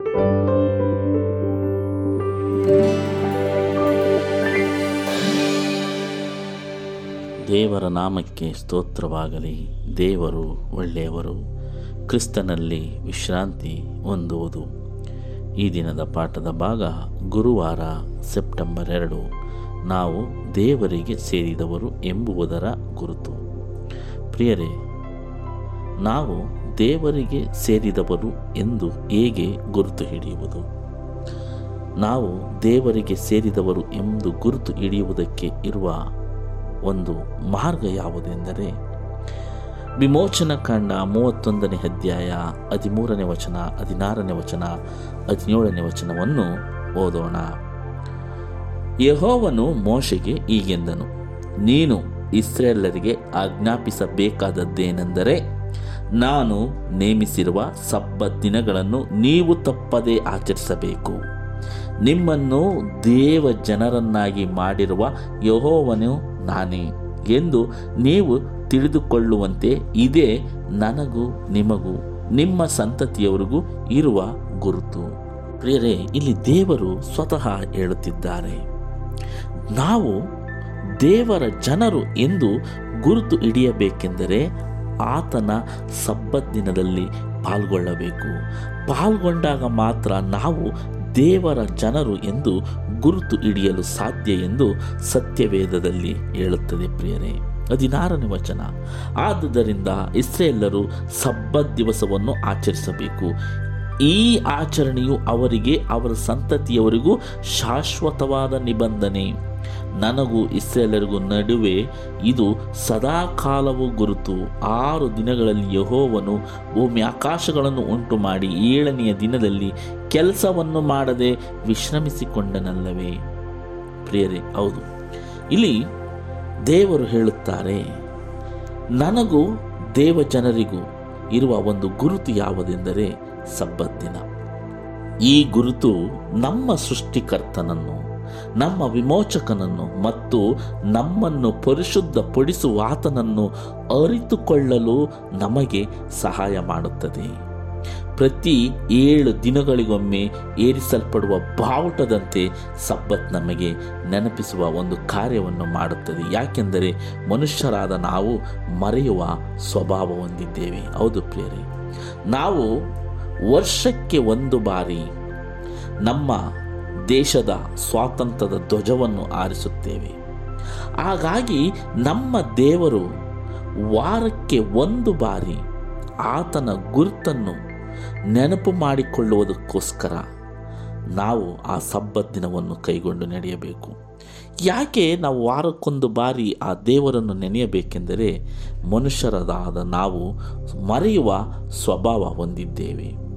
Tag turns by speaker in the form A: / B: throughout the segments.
A: ದೇವರ ನಾಮಕ್ಕೆ ಸ್ತೋತ್ರವಾಗಲಿ. ದೇವರು ಒಳ್ಳೆಯವರು. ಕ್ರಿಸ್ತನಲ್ಲಿ ವಿಶ್ರಾಂತಿ ಹೊಂದುವುದು. ಈ ದಿನದ ಪಾಠದ ಭಾಗ ಗುರುವಾರ ಸೆಪ್ಟೆಂಬರ್ ಎರಡು. ನಾವು ದೇವರಿಗೆ ಸೇರಿದವರು ಎಂಬುವುದರ ಗುರುತು. ಪ್ರಿಯರೇ, ನಾವು ದೇವರಿಗೆ ಸೇರಿದವರು ಎಂದು ಹೇಗೆ ಗುರುತು ಹಿಡಿಯುವುದು? ನಾವು ದೇವರಿಗೆ ಸೇರಿದವರು ಎಂದು ಗುರುತು ಹಿಡಿಯುವುದಕ್ಕೆ ಇರುವ ಒಂದು ಮಾರ್ಗ ಯಾವುದೆಂದರೆ, ವಿಮೋಚನ ಕಾಂಡ ಮೂವತ್ತೊಂದನೇ ಅಧ್ಯಾಯ ಹದಿಮೂರನೇ ವಚನ, ಹದಿನಾರನೇ ವಚನ, ಹದಿನೇಳನೇ ವಚನವನ್ನು ಓದೋಣ. ಯಹೋವನು ಮೋಶೆಗೆ ಹೀಗೆಂದನು, ನೀನು ಇಸ್ರೇಲರಿಗೆ ಆಜ್ಞಾಪಿಸಬೇಕಾದದ್ದೇನೆಂದರೆ ನಾನು ನೇಮಿಸಿರುವ ಸಬ್ಬ ದಿನಗಳನ್ನು ನೀವು ತಪ್ಪದೇ ಆಚರಿಸಬೇಕು. ನಿಮ್ಮನ್ನು ದೇವ ಜನರನ್ನಾಗಿ ಮಾಡಿರುವ ಯಹೋವನು ನಾನೇ ಎಂದು ನೀವು ತಿಳಿದುಕೊಳ್ಳುವಂತೆ ಇದೇ ನನಗೂ ನಿಮಗೂ, ನಿಮ್ಮ ಸಂತತಿಯವರಿಗೂ ಇರುವ ಗುರುತು. ಪ್ರಿಯರೇ, ಇಲ್ಲಿ ದೇವರು ಸ್ವತಃ ಹೇಳುತ್ತಿದ್ದಾರೆ. ನಾವು ದೇವರ ಜನರು ಎಂದು ಗುರುತು ಹಿಡಿಯಬೇಕೆಂದರೆ ಆತನ ಸಬ್ಬತ್ ದಿನದಲ್ಲಿ ಪಾಲ್ಗೊಳ್ಳಬೇಕು. ಪಾಲ್ಗೊಂಡಾಗ ಮಾತ್ರ ನಾವು ದೇವರ ಜನರು ಎಂದು ಗುರುತು ಹಿಡಿಯಲು ಸಾಧ್ಯ ಎಂದು ಸತ್ಯವೇದದಲ್ಲಿ ಹೇಳುತ್ತದೆ ಪ್ರಿಯರೇ. ಹದಿನಾರನೇ ವಚನ. ಆದುದರಿಂದ ಇಸ್ರೇಲರು ಸಬ್ಬತ್ ದಿವಸವನ್ನು ಆಚರಿಸಬೇಕು. ಈ ಆಚರಣೆಯು ಅವರಿಗೆ, ಅವರ ಸಂತತಿಯವರಿಗೂ ಶಾಶ್ವತವಾದ ನಿಬಂಧನೆ. ನನಗೂ ಇಸ್ರೇಲರಿಗೂ ನಡುವೆ ಇದು ಸದಾಕಾಲವೂ ಗುರುತು. ಆರು ದಿನಗಳಲ್ಲಿ ಯಹೋವನು ಭೂಮಿ ಆಕಾಶಗಳನ್ನು ಉಂಟು ಮಾಡಿ ಏಳನೆಯ ದಿನದಲ್ಲಿ ಕೆಲಸವನ್ನು ಮಾಡದೆ ವಿಶ್ರಮಿಸಿಕೊಂಡನಲ್ಲವೇ. ಪ್ರಿಯರೇ, ಹೌದು. ಇಲ್ಲಿ ದೇವರು ಹೇಳುತ್ತಾರೆ, ನನಗೂ ದೇವ ಜನರಿಗೂ ಇರುವ ಒಂದು ಗುರುತು ಯಾವುದೆಂದರೆ ಸಬ್ಬತ್ ದಿನ. ಈ ಗುರುತು ನಮ್ಮ ಸೃಷ್ಟಿಕರ್ತನನ್ನು, ನಮ್ಮ ವಿಮೋಚಕನನ್ನು ಮತ್ತು ನಮ್ಮನ್ನು ಪರಿಶುದ್ಧಪಡಿಸುವ ಆತನನ್ನು ಅರಿತುಕೊಳ್ಳಲು ನಮಗೆ ಸಹಾಯ ಮಾಡುತ್ತದೆ. ಪ್ರತಿ ಏಳು ದಿನಗಳಿಗೊಮ್ಮೆ ಏರಿಸಲ್ಪಡುವ ಬಾವುಟದಂತೆ ಸಬ್ಬತ್ ನಮಗೆ ನೆನಪಿಸುವ ಒಂದು ಕಾರ್ಯವನ್ನು ಮಾಡುತ್ತದೆ. ಯಾಕೆಂದರೆ ಮನುಷ್ಯರಾದ ನಾವು ಮರೆಯುವ ಸ್ವಭಾವ ಹೊಂದಿದ್ದೇವೆ. ಹೌದು ಪ್ರಿಯರೇ. ನಾವು ವರ್ಷಕ್ಕೆ ಒಂದು ಬಾರಿ ನಮ್ಮ ದೇಶದ ಸ್ವಾತಂತ್ರ್ಯದ ಧ್ವಜವನ್ನು ಆರಿಸುತ್ತೇವೆ. ಹಾಗಾಗಿ ನಮ್ಮ ದೇವರು ವಾರಕ್ಕೆ ಒಂದು ಬಾರಿ ಆತನ ಗುರುತನ್ನು ನೆನಪು ಮಾಡಿಕೊಳ್ಳುವುದಕ್ಕೋಸ್ಕರ ನಾವು ಆ ಸಬ್ಬತ್ ದಿನವನ್ನು ಕೈಗೊಂಡು ನಡೆಯಬೇಕು. ಯಾಕೆ ನಾವು ವಾರಕ್ಕೊಂದು ಬಾರಿ ಆ ದೇವರನ್ನು ನೆನೆಯಬೇಕೆಂದರೆ ಮನುಷ್ಯರದಾದ ನಾವು ಮರೆಯುವ ಸ್ವಭಾವ ಹೊಂದಿದ್ದೇವೆ.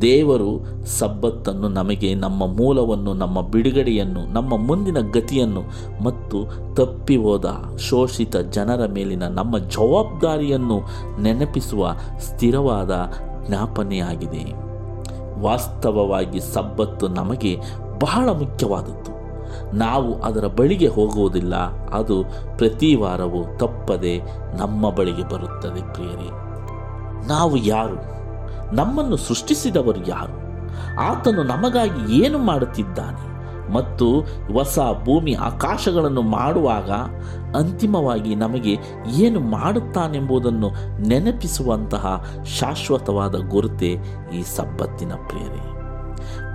A: ದೇವರು ಸಬ್ಬತ್ತನ್ನು ನಮಗೆ ನಮ್ಮ ಮೂಲವನ್ನು, ನಮ್ಮ ಬಿಡುಗಡೆಯನ್ನು, ನಮ್ಮ ಮುಂದಿನ ಗತಿಯನ್ನು ಮತ್ತು ತಪ್ಪಿ ಹೋದ ಶೋಷಿತ ಜನರ ಮೇಲಿನ ನಮ್ಮ ಜವಾಬ್ದಾರಿಯನ್ನು ನೆನಪಿಸುವ ಸ್ಥಿರವಾದ ಜ್ಞಾಪನೆಯಾಗಿದೆ. ವಾಸ್ತವವಾಗಿ ಸಬ್ಬತ್ತು ನಮಗೆ ಬಹಳ ಮುಖ್ಯವಾದದ್ದು. ನಾವು ಅದರ ಬಳಿಗೆ ಹೋಗುವುದಿಲ್ಲ, ಅದು ಪ್ರತಿ ವಾರವೂ ತಪ್ಪದೆ ನಮ್ಮ ಬಳಿಗೆ ಬರುತ್ತದೆ ಪ್ರಿಯರೇ. ನಾವು ಯಾರು? ನಮ್ಮನ್ನು ಸೃಷ್ಟಿಸಿದವರು ಯಾರು? ಆತನು ನಮಗಾಗಿ ಏನು ಮಾಡುತ್ತಿದ್ದಾನೆ? ಮತ್ತು ಹೊಸ ಭೂಮಿ ಆಕಾಶಗಳನ್ನು ಮಾಡುವಾಗ ಅಂತಿಮವಾಗಿ ನಮಗೆ ಏನು ಮಾಡುತ್ತಾನೆಂಬುದನ್ನು ನೆನಪಿಸುವಂತಹ ಶಾಶ್ವತವಾದ ಗುರುತೆ ಈ ಸಬ್ಬತ್ತಿನ ಪ್ರೇರೆ.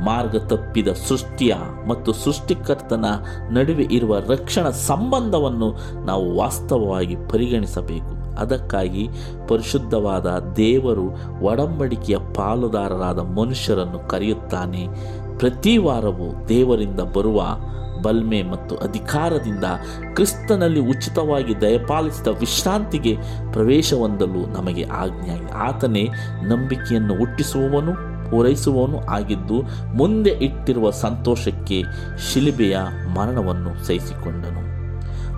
A: ಮಾರ್ಗ ತಪ್ಪಿದ ಸೃಷ್ಟಿಯ ಮತ್ತು ಸೃಷ್ಟಿಕರ್ತನ ನಡುವೆ ಇರುವ ರಕ್ಷಣಾ ಸಂಬಂಧವನ್ನು ನಾವು ವಾಸ್ತವವಾಗಿ ಪರಿಗಣಿಸಬೇಕು. ಅದಕ್ಕಾಗಿ ಪರಿಶುದ್ಧವಾದ ದೇವರು ಒಡಂಬಡಿಕೆಯ ಪಾಲುದಾರರಾದ ಮನುಷ್ಯರನ್ನು ಕರೆಯುತ್ತಾನೆ. ಪ್ರತಿ ವಾರವೂ ದೇವರಿಂದ ಬರುವ ಬಲ್ಮೆ ಮತ್ತು ಅಧಿಕಾರದಿಂದ ಕ್ರಿಸ್ತನಲ್ಲಿ ಉಚಿತವಾಗಿ ದಯಪಾಲಿಸಿದ ವಿಶ್ರಾಂತಿಗೆ ಪ್ರವೇಶ ಹೊಂದಲು ನಮಗೆ ಆಜ್ಞೆ ಆತನೇ ನಂಬಿಕೆಯನ್ನು ಹುಟ್ಟಿಸುವವನು, ಪೂರೈಸುವವನು ಆಗಿದ್ದು ಮುಂದೆ ಇಟ್ಟಿರುವ ಸಂತೋಷಕ್ಕೆ ಶಿಲಿಬೆಯ ಮರಣವನ್ನು ಸಹಿಸಿಕೊಂಡನು.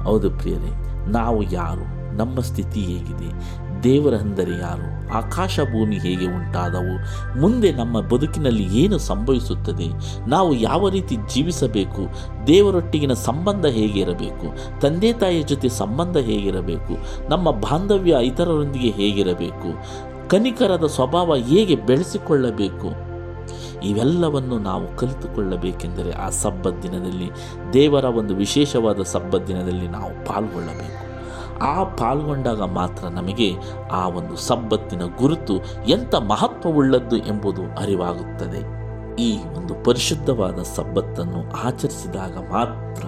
A: ಹೌದು ಪ್ರಿಯರೇ, ನಾವು ಯಾರು? ನಮ್ಮ ಸ್ಥಿತಿ ಹೇಗಿದೆ? ದೇವರ ಅಂದರೆ ಯಾರು? ಆಕಾಶ ಭೂಮಿ ಹೇಗೆ ಉಂಟಾದವು? ಮುಂದೆ ನಮ್ಮ ಬದುಕಿನಲ್ಲಿ ಏನು ಸಂಭವಿಸುತ್ತದೆ? ನಾವು ಯಾವ ರೀತಿ ಜೀವಿಸಬೇಕು? ದೇವರೊಟ್ಟಿಗಿನ ಸಂಬಂಧ ಹೇಗಿರಬೇಕು? ತಂದೆ ತಾಯಿಯ ಜೊತೆ ಸಂಬಂಧ ಹೇಗಿರಬೇಕು? ನಮ್ಮ ಬಾಂಧವ್ಯ ಇತರರೊಂದಿಗೆ ಹೇಗಿರಬೇಕು? ಕನಿಕರದ ಸ್ವಭಾವ ಹೇಗೆ ಬೆಳೆಸಿಕೊಳ್ಳಬೇಕು? ಇವೆಲ್ಲವನ್ನು ನಾವು ಕಲಿತುಕೊಳ್ಳಬೇಕೆಂದರೆ ಆ ಸಬ್ಬತ್ ದಿನದಲ್ಲಿ ದೇವರ ಒಂದು ವಿಶೇಷವಾದ ಸಬ್ಬತ್ ದಿನದಲ್ಲಿ ನಾವು ಪಾಲ್ಗೊಳ್ಳಬೇಕು. ಆ ಪಾಲ್ಗೊಂಡಾಗ ಮಾತ್ರ ನಮಗೆ ಆ ಒಂದು ಸಬ್ಬತ್ತಿನ ಗುರುತು ಎಂಥ ಮಹತ್ವವುಳ್ಳದ್ದು ಎಂಬುದು ಅರಿವಾಗುತ್ತದೆ. ಈ ಒಂದು ಪರಿಶುದ್ಧವಾದ ಸಬ್ಬತ್ತನ್ನು ಆಚರಿಸಿದಾಗ ಮಾತ್ರ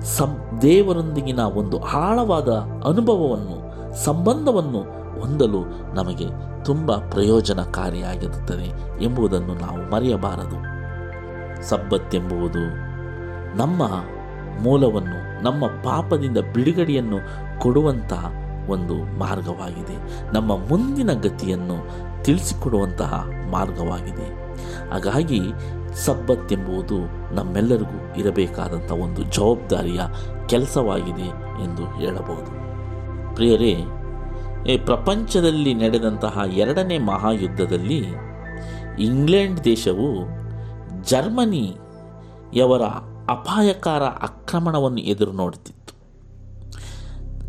A: ಸಂ ದೇವರೊಂದಿಗಿನ ಒಂದು ಆಳವಾದ ಅನುಭವವನ್ನು, ಸಂಬಂಧವನ್ನು ಹೊಂದಲು ನಮಗೆ ತುಂಬ ಪ್ರಯೋಜನಕಾರಿಯಾಗಿರುತ್ತದೆ ಎಂಬುದನ್ನು ನಾವು ಮರೆಯಬಾರದು. ಸಬ್ಬತ್ತೆಂಬುವುದು ನಮ್ಮ ಮೂಲವನ್ನು ನಮ್ಮ ಪಾಪದಿಂದ ಬಿಡುಗಡೆಯನ್ನು ಕೊಡುವಂತಹ ಒಂದು ಮಾರ್ಗವಾಗಿದೆ. ನಮ್ಮ ಮುಂದಿನ ಗತಿಯನ್ನು ತಿಳಿಸಿಕೊಡುವಂತಹ ಮಾರ್ಗವಾಗಿದೆ. ಹಾಗಾಗಿ ಸಬ್ಬತ್ತೆಂಬುದು ನಮ್ಮೆಲ್ಲರಿಗೂ ಇರಬೇಕಾದಂಥ ಒಂದು ಜವಾಬ್ದಾರಿಯ ಕೆಲಸವಾಗಿದೆ ಎಂದು ಹೇಳಬಹುದು. ಪ್ರಿಯರೇ, ಈ ಪ್ರಪಂಚದಲ್ಲಿ ನಡೆದಂತಹ ಎರಡನೇ ಮಹಾಯುದ್ಧದಲ್ಲಿ ಇಂಗ್ಲೆಂಡ್ ದೇಶವು ಜರ್ಮನಿಯವರ ಅಪಾಯಕಾರ ಆಕ್ರಮಣವನ್ನು ಎದುರು ನೋಡುತ್ತಿತ್ತು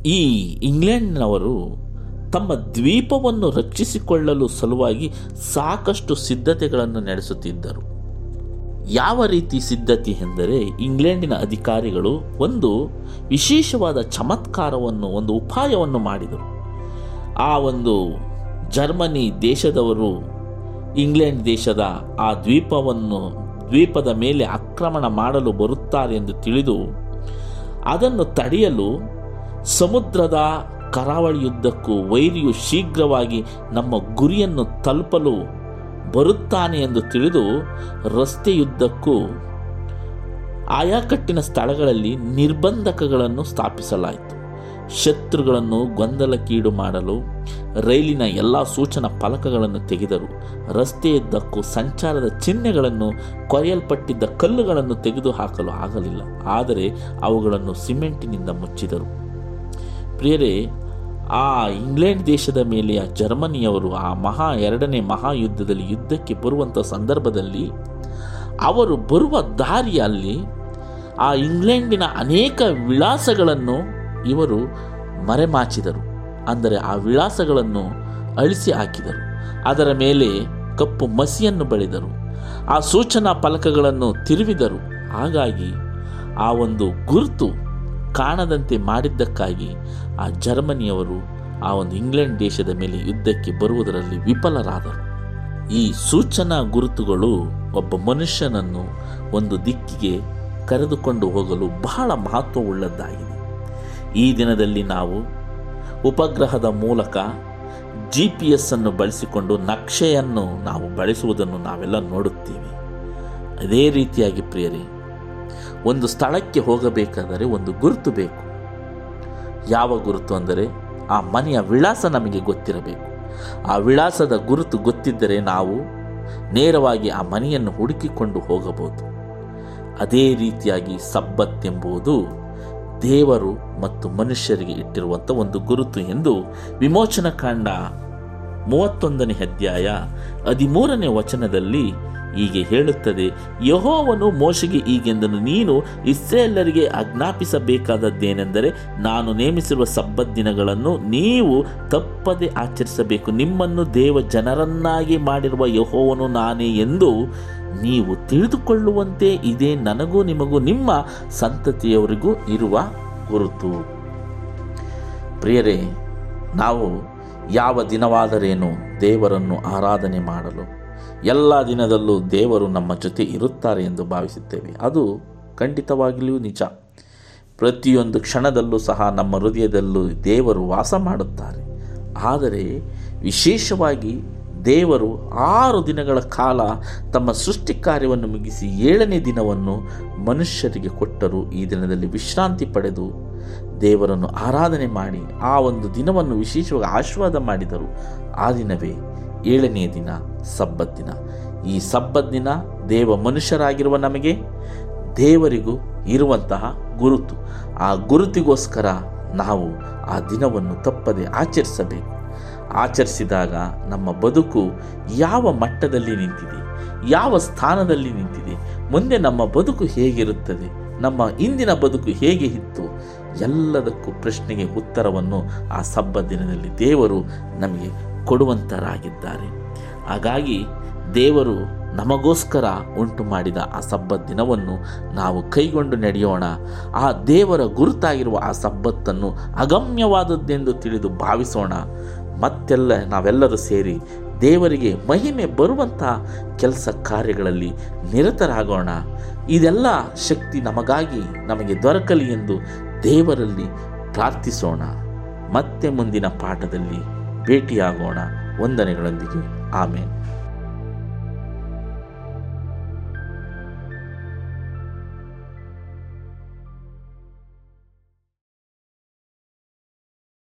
A: ಈ ಇಂಗ್ಲೆಂಡ್ನವರು ತಮ್ಮ ದ್ವೀಪವನ್ನು ರಕ್ಷಿಸಿಕೊಳ್ಳಲು ಸಲುವಾಗಿ ಸಾಕಷ್ಟು ಸಿದ್ಧತೆಗಳನ್ನು ನಡೆಸುತ್ತಿದ್ದರು. ಯಾವ ರೀತಿ ಸಿದ್ಧತೆ ಎಂದರೆ ಇಂಗ್ಲೆಂಡಿನ ಅಧಿಕಾರಿಗಳು ಒಂದು ವಿಶೇಷವಾದ ಚಮತ್ಕಾರವನ್ನು, ಒಂದು ಉಪಾಯವನ್ನು ಮಾಡಿದರು. ಆ ಒಂದು ಜರ್ಮನಿ ದೇಶದವರು ಇಂಗ್ಲೆಂಡ್ ದೇಶದ ಆ ದ್ವೀಪವನ್ನು ದ್ವೀಪದ ಮೇಲೆ ಆಕ್ರಮಣ ಮಾಡಲು ಬರುತ್ತಾರೆ ಎಂದು ತಿಳಿದು ಅದನ್ನು ತಡೆಯಲು ಸಮುದ್ರದ ಕರಾವಳಿಯುದ್ದಕ್ಕೂ ವೈರಿಯು ಶೀಘ್ರವಾಗಿ ನಮ್ಮ ಗುರಿಯನ್ನು ತಲುಪಲು ಬರುತ್ತಾನೆ ಎಂದು ತಿಳಿದು ರಸ್ತೆಯುದ್ದಕ್ಕೂ ಆಯಾಕಟ್ಟಿನ ಸ್ಥಳಗಳಲ್ಲಿ ನಿರ್ಬಂಧಕಗಳನ್ನು ಸ್ಥಾಪಿಸಲಾಯಿತು. ಶತ್ರುಗಳನ್ನು ಗೊಂದಲಕ್ಕೀಡು ಮಾಡಲು ರೈಲಿನ ಎಲ್ಲ ಸೂಚನಾ ಫಲಕಗಳನ್ನು ತೆಗೆದರು. ರಸ್ತೆಯದ್ದಕ್ಕೂ ಸಂಚಾರದ ಚಿಹ್ನೆಗಳನ್ನು ಕೊರೆಯಲ್ಪಟ್ಟಿದ್ದ ಕಲ್ಲುಗಳನ್ನು ತೆಗೆದುಹಾಕಲು ಆಗಲಿಲ್ಲ. ಆದರೆ ಅವುಗಳನ್ನು ಸಿಮೆಂಟಿನಿಂದ ಮುಚ್ಚಿದರು. ಪ್ರಿಯರೇ, ಆ ಇಂಗ್ಲೆಂಡ್ ದೇಶದ ಮೇಲೆ ಆ ಜರ್ಮನಿಯವರು ಆ ಮಹಾ ಎರಡನೇ ಮಹಾಯುದ್ಧದಲ್ಲಿ ಯುದ್ಧಕ್ಕೆ ಬರುವಂಥ ಸಂದರ್ಭದಲ್ಲಿ ಅವರು ಬರುವ ದಾರಿಯಲ್ಲಿ ಆ ಇಂಗ್ಲೆಂಡಿನ ಅನೇಕ ವಿಳಾಸಗಳನ್ನು ಇವರು ಮರೆಮಾಚಿದರು. ಅಂದರೆ ಆ ವಿಳಾಸಗಳನ್ನು ಅಳಿಸಿ ಹಾಕಿದರು. ಅದರ ಮೇಲೆ ಕಪ್ಪು ಮಸಿಯನ್ನು ಬಳಿದರು. ಆ ಸೂಚನಾ ಫಲಕಗಳನ್ನು ತಿರುವಿದರು. ಹಾಗಾಗಿ ಆ ಒಂದು ಗುರುತು ಕಾಣದಂತೆ ಮಾಡಿದ್ದಕ್ಕಾಗಿ ಆ ಜರ್ಮನಿಯವರು ಆ ಒಂದು ಇಂಗ್ಲೆಂಡ್ ದೇಶದ ಮೇಲೆ ಯುದ್ಧಕ್ಕೆ ಬರುವುದರಲ್ಲಿ ವಿಫಲರಾದರು. ಈ ಸೂಚನಾ ಗುರುತುಗಳು ಒಬ್ಬ ಮನುಷ್ಯನನ್ನು ಒಂದು ದಿಕ್ಕಿಗೆ ಕರೆದುಕೊಂಡು ಹೋಗಲು ಬಹಳ ಮಹತ್ವವುಳ್ಳದ್ದಾಗಿದೆ. ಈ ದಿನದಲ್ಲಿ ನಾವು ಉಪಗ್ರಹದ ಮೂಲಕ ಜಿ ಪಿ ಎಸ್ ಅನ್ನು ಬಳಸಿಕೊಂಡು ನಕ್ಷೆಯನ್ನು ನಾವು ಬಳಸುವುದನ್ನು ನಾವೆಲ್ಲ ನೋಡುತ್ತೇವೆ. ಅದೇ ರೀತಿಯಾಗಿ ಪ್ರಿಯರೇ, ಒಂದು ಸ್ಥಳಕ್ಕೆ ಹೋಗಬೇಕಾದರೆ ಒಂದು ಗುರುತು ಬೇಕು. ಯಾವ ಗುರುತು ಅಂದರೆ ಆ ಮನೆಯ ವಿಳಾಸ ನಮಗೆ ಗೊತ್ತಿರಬೇಕು. ಆ ವಿಳಾಸದ ಗುರುತು ಗೊತ್ತಿದ್ದರೆ ನಾವು ನೇರವಾಗಿ ಆ ಮನೆಯನ್ನು ಹುಡುಕಿಕೊಂಡು ಹೋಗಬಹುದು. ಅದೇ ರೀತಿಯಾಗಿ ಸಬ್ಬತ್ತೆಂಬುದು ದೇವರು ಮತ್ತು ಮನುಷ್ಯರಿಗೆ ಇಟ್ಟಿರುವಂಥ ಒಂದು ಗುರುತು ಎಂದು ವಿಮೋಚನ ಕಾಂಡ ಮೂವತ್ತೊಂದನೇ ಅಧ್ಯಾಯ ಹದಿಮೂರನೇ ವಚನದಲ್ಲಿ ಹೀಗೆ ಹೇಳುತ್ತದೆ, ಯಹೋವನು ಮೋಶೆಗೆ ಈಗೆಂದನು ನೀನು ಇಸ್ರೇಲರಿಗೆ ಆಜ್ಞಾಪಿಸಬೇಕಾದದ್ದೇನೆಂದರೆ ನಾನು ನೇಮಿಸಿರುವ ಸಬ್ಬತ್ ದಿನಗಳನ್ನು ನೀವು ತಪ್ಪದೆ ಆಚರಿಸಬೇಕು. ನಿಮ್ಮನ್ನು ದೇವ ಜನರನ್ನಾಗಿ ಮಾಡಿರುವ ಯಹೋವನು ನಾನೇ ಎಂದು ನೀವು ತಿಳಿದುಕೊಳ್ಳುವಂತೆ ಇದೇ ನನಗೂ ನಿಮಗೂ ನಿಮ್ಮ ಸಂತತಿಯವರಿಗೂ ಇರುವ ಗುರುತು. ಪ್ರಿಯರೇ, ನಾವು ಯಾವ ದಿನವಾದರೇನು ದೇವರನ್ನು ಆರಾಧನೆ ಮಾಡಲು, ಎಲ್ಲ ದಿನದಲ್ಲೂ ದೇವರು ನಮ್ಮ ಜೊತೆ ಇರುತ್ತಾರೆ ಎಂದು ಭಾವಿಸುತ್ತೇವೆ. ಅದು ಖಂಡಿತವಾಗಿಯೂ ನಿಜ. ಪ್ರತಿಯೊಂದು ಕ್ಷಣದಲ್ಲೂ ಸಹ ನಮ್ಮ ಹೃದಯದಲ್ಲೂ ದೇವರು ವಾಸ ಮಾಡುತ್ತಾರೆ. ಆದರೆ ವಿಶೇಷವಾಗಿ ದೇವರು ಆರು ದಿನಗಳ ಕಾಲ ತಮ್ಮ ಸೃಷ್ಟಿ ಕಾರ್ಯವನ್ನು ಮುಗಿಸಿ ಏಳನೇ ದಿನವನ್ನು ಮನುಷ್ಯರಿಗೆ ಕೊಟ್ಟರು. ಈ ದಿನದಲ್ಲಿ ವಿಶ್ರಾಂತಿ ಪಡೆದು ದೇವರನ್ನು ಆರಾಧನೆ ಮಾಡಿ ಆ ಒಂದು ದಿನವನ್ನು ವಿಶೇಷವಾಗಿ ಆಶೀರ್ವಾದ ಮಾಡಿದರು. ಆ ದಿನವೇ ಏಳನೇ ದಿನ, ಸಬ್ಬತ್ ದಿನ. ಈ ಸಬ್ಬತ್ ದಿನ ದೇವ ಮನುಷ್ಯರಾಗಿರುವ ನಮಗೆ, ದೇವರಿಗೂ ಇರುವಂತಹ ಗುರುತು. ಆ ಗುರುತಿಗೋಸ್ಕರ ನಾವು ಆ ದಿನವನ್ನು ತಪ್ಪದೆ ಆಚರಿಸಬೇಕು. ಆಚರಿಸಿದಾಗ ನಮ್ಮ ಬದುಕು ಯಾವ ಮಟ್ಟದಲ್ಲಿ ನಿಂತಿದೆ, ಯಾವ ಸ್ಥಾನದಲ್ಲಿ ನಿಂತಿದೆ, ಮುಂದೆ ನಮ್ಮ ಬದುಕು ಹೇಗಿರುತ್ತದೆ, ನಮ್ಮ ಇಂದಿನ ಬದುಕು ಹೇಗೆ ಇತ್ತು, ಎಲ್ಲದಕ್ಕೂ ಪ್ರಶ್ನೆಗೆ ಉತ್ತರವನ್ನು ಆ ಸಬ್ಬ ದಿನದಲ್ಲಿ ದೇವರು ನಮಗೆ ಕೊಡುವಂತರಾಗಿದ್ದಾರೆ. ಹಾಗಾಗಿ ದೇವರು ನಮಗೋಸ್ಕರ ಉಂಟು ಮಾಡಿದ ಆ ಸಬ್ಬತ್ ದಿನವನ್ನು ನಾವು ಕೈಗೊಂಡು ನಡೆಯೋಣ. ಆ ದೇವರ ಗುರುತಾಗಿರುವ ಆ ಸಬ್ಬತ್ತನ್ನು ಅಗಮ್ಯವಾದದ್ದೆಂದು ತಿಳಿದು ಭಾವಿಸೋಣ. ಮತ್ತೆಲ್ಲ ನಾವೆಲ್ಲರೂ ಸೇರಿ ದೇವರಿಗೆ ಮಹಿಮೆ ಬರುವಂಥ ಕೆಲಸ ಕಾರ್ಯಗಳಲ್ಲಿ ನಿರತರಾಗೋಣ. ಇದೆಲ್ಲ ಶಕ್ತಿ ನಮಗಾಗಿ ನಮಗೆ ದೊರಕಲಿ ಎಂದು ದೇವರಲ್ಲಿ ಪ್ರಾರ್ಥಿಸೋಣ. ಮತ್ತೆ ಮುಂದಿನ ಪಾಠದಲ್ಲಿ ಭೇಟಿಯಾಗೋಣ. ವಂದನೆಗಳೊಂದಿಗೆ. ಆಮೇಲೆ